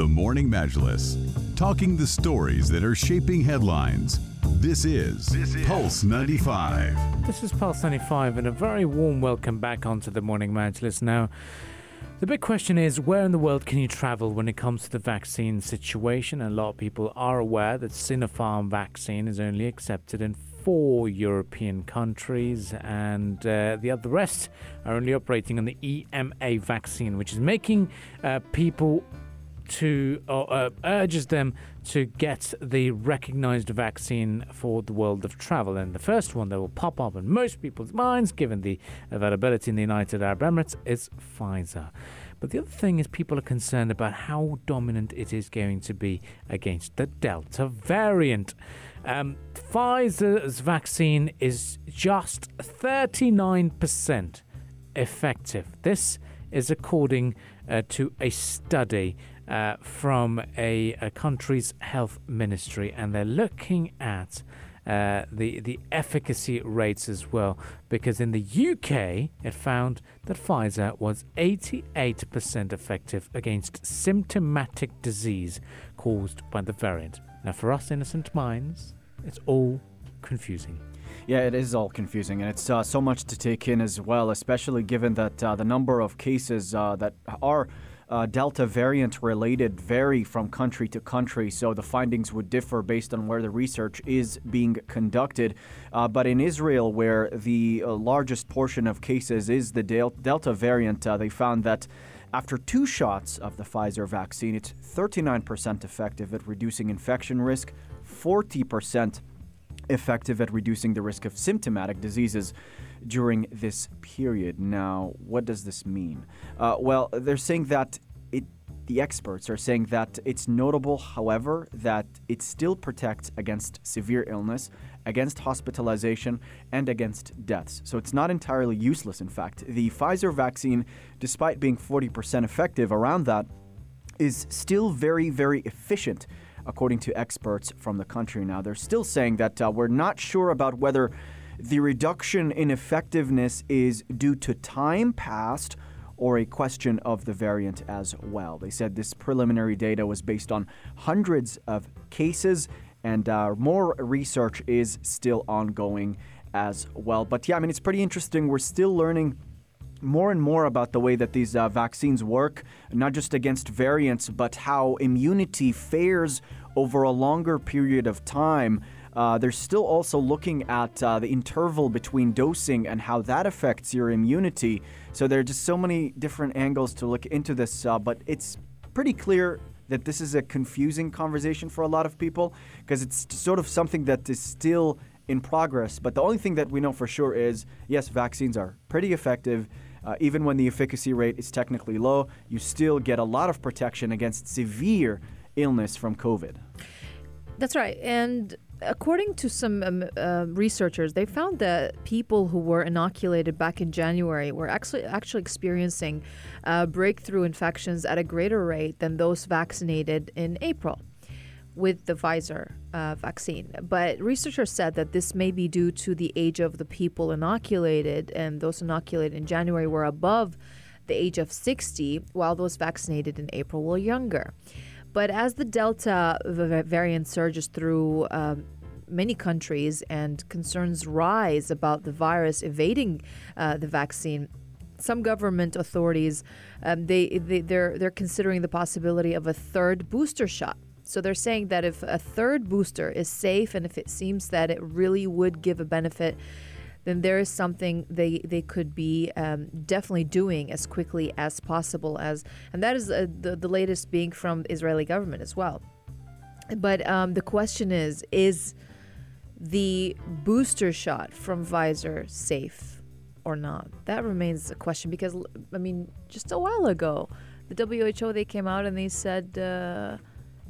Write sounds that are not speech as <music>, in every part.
The Morning Majlis, talking the stories that are shaping headlines. This is, this is Pulse 95. This is Pulse 95, and a very warm welcome back onto the Morning Majlis. Now, the big question is where in the world can you travel when it comes to the vaccine situation? And a lot of people are aware that Sinopharm vaccine is only accepted in four European countries, and uh, the other rest are only operating on the EMA vaccine, which is making uh, people to or uh, urges them to get the recognized vaccine for the world of travel. And the first one that will pop up in most people's minds, given the availability in the United Arab Emirates, is Pfizer. But the other thing is, people are concerned about how dominant it is going to be against the Delta variant. Um, Pfizer's vaccine is just 39% effective. This is according uh, to a study uh, from a, a, country's health ministry, and they're looking at uh, the the efficacy rates as well. Because in the UK, it found that Pfizer was 88% effective against symptomatic disease caused by the variant. Now, for us innocent minds, it's all confusing. Yeah, it is all confusing, and it's uh, so much to take in as well, especially given that uh, the number of cases uh, that are uh, Delta variant related vary from country to country, so the findings would differ based on where the research is being conducted. Uh, but in Israel, where the uh, largest portion of cases is the Del- Delta variant, uh, they found that after two shots of the Pfizer vaccine, it's 39% effective at reducing infection risk, 40% effective at reducing the risk of symptomatic diseases during this period. Now, what does this mean? Uh, well, they're saying that it. The experts are saying that it's notable, however, that it still protects against severe illness, against hospitalization, and against deaths. So it's not entirely useless, in fact. The Pfizer vaccine, despite being 40% effective around that, is still very, very efficient according to experts from the country. Now, they're still saying that uh, we're not sure about whether the reduction in effectiveness is due to time passed or a question of the variant as well. They said this preliminary data was based on hundreds of cases, and uh, more research is still ongoing as well. But yeah, I mean, it's pretty interesting. We're still learning more and more about the way that these uh, vaccines work, not just against variants, but how immunity fares over a longer period of time. Uh, they're still also looking at uh, the interval between dosing and how that affects your immunity. So there are just so many different angles to look into this, uh, but it's pretty clear that this is a confusing conversation for a lot of people because it's sort of something that is still in progress. But the only thing that we know for sure is yes, vaccines are pretty effective. Uh, even when the efficacy rate is technically low, you still get a lot of protection against severe illness from COVID. That's right. And according to some um, uh, researchers, they found that people who were inoculated back in January were actually actually experiencing uh, breakthrough infections at a greater rate than those vaccinated in April with the Pfizer uh, vaccine. But researchers said that this may be due to the age of the people inoculated, and those inoculated in January were above the age of 60, while those vaccinated in April were younger. But as the Delta variant surges through um, many countries and concerns rise about the virus evading uh, the vaccine, some government authorities um, they, they they're they're considering the possibility of a third booster shot. So they're saying that if a third booster is safe and if it seems that it really would give a benefit, then there is something they they could be um, definitely doing as quickly as possible. As and that is uh, the the latest being from Israeli government as well. But um, the question is: Is the booster shot from Pfizer safe or not? That remains a question because I mean, just a while ago, the WHO they came out and they said. Uh,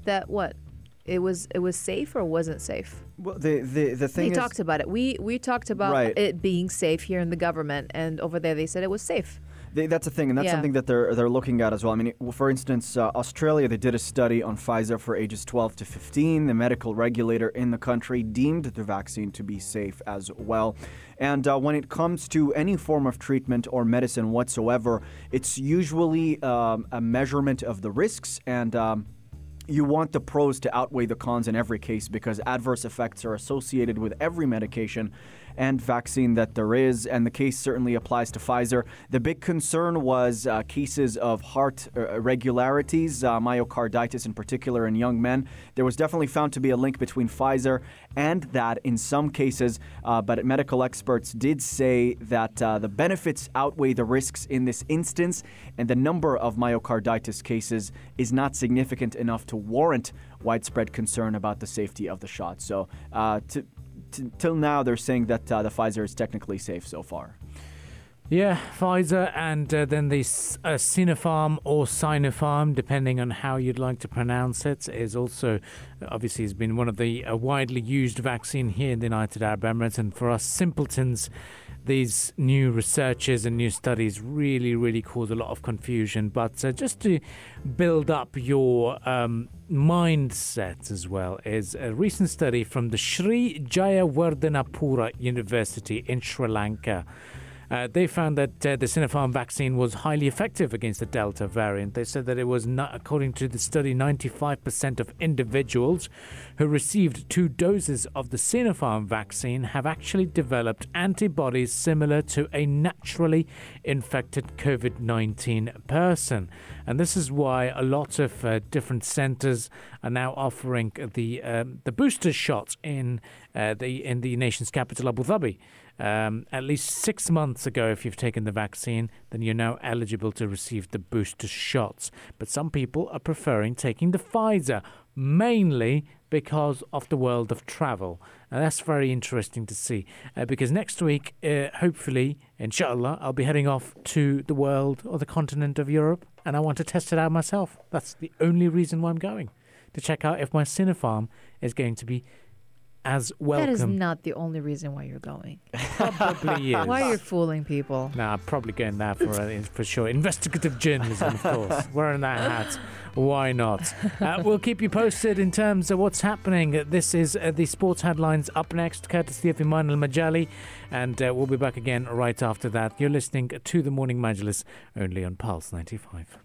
that what it was it was safe or wasn't safe? Well, the the the thing they talked about it. We we talked about right. it being safe here in the government, and over there they said it was safe. They, that's a thing, and that's yeah. something that they're they're looking at as well. I mean, for instance, uh, Australia they did a study on Pfizer for ages 12 to 15. The medical regulator in the country deemed the vaccine to be safe as well. And uh, when it comes to any form of treatment or medicine whatsoever, it's usually um, a measurement of the risks and um, you want the pros to outweigh the cons in every case because adverse effects are associated with every medication and vaccine that there is, and the case certainly applies to Pfizer. The big concern was uh, cases of heart uh, irregularities, uh, myocarditis in particular, in young men. There was definitely found to be a link between Pfizer and that in some cases, uh, but medical experts did say that uh, the benefits outweigh the risks in this instance, and the number of myocarditis cases is not significant enough to warrant widespread concern about the safety of the shot. So, uh, to, t- till now, they're saying that uh, the Pfizer is technically safe so far. Yeah, Pfizer and uh, then the uh, Sinopharm or Sinopharm, depending on how you'd like to pronounce it, is also obviously has been one of the uh, widely used vaccine here in the United Arab Emirates. And for us simpletons, these new researches and new studies really, really cause a lot of confusion. But uh, just to build up your um, mindset as well, is a recent study from the Sri Jayewardenepura University in Sri Lanka. Uh, they found that uh, the Sinopharm vaccine was highly effective against the Delta variant. They said that it was, not, according to the study, 95% of individuals who received two doses of the Sinopharm vaccine have actually developed antibodies similar to a naturally infected COVID 19 person. And this is why a lot of uh, different centers are now offering the, um, the booster shot in, uh, the, in the nation's capital, Abu Dhabi. Um, at least six months ago, if you've taken the vaccine, then you're now eligible to receive the booster shots. But some people are preferring taking the Pfizer, mainly because of the world of travel. And that's very interesting to see uh, because next week, uh, hopefully, inshallah, I'll be heading off to the world or the continent of Europe and I want to test it out myself. That's the only reason why I'm going to check out if my Sinopharm is going to be as welcome. That is not the only reason why you're going. Probably <laughs> is. Why you're fooling people? Nah, I'm probably going there for uh, for sure. Investigative journalism, of course. <laughs> Wearing that hat. Why not? Uh, we'll keep you posted in terms of what's happening. This is uh, the sports headlines up next, courtesy of Iman Al Majali, and uh, we'll be back again right after that. You're listening to the Morning Majlis only on Pulse 95.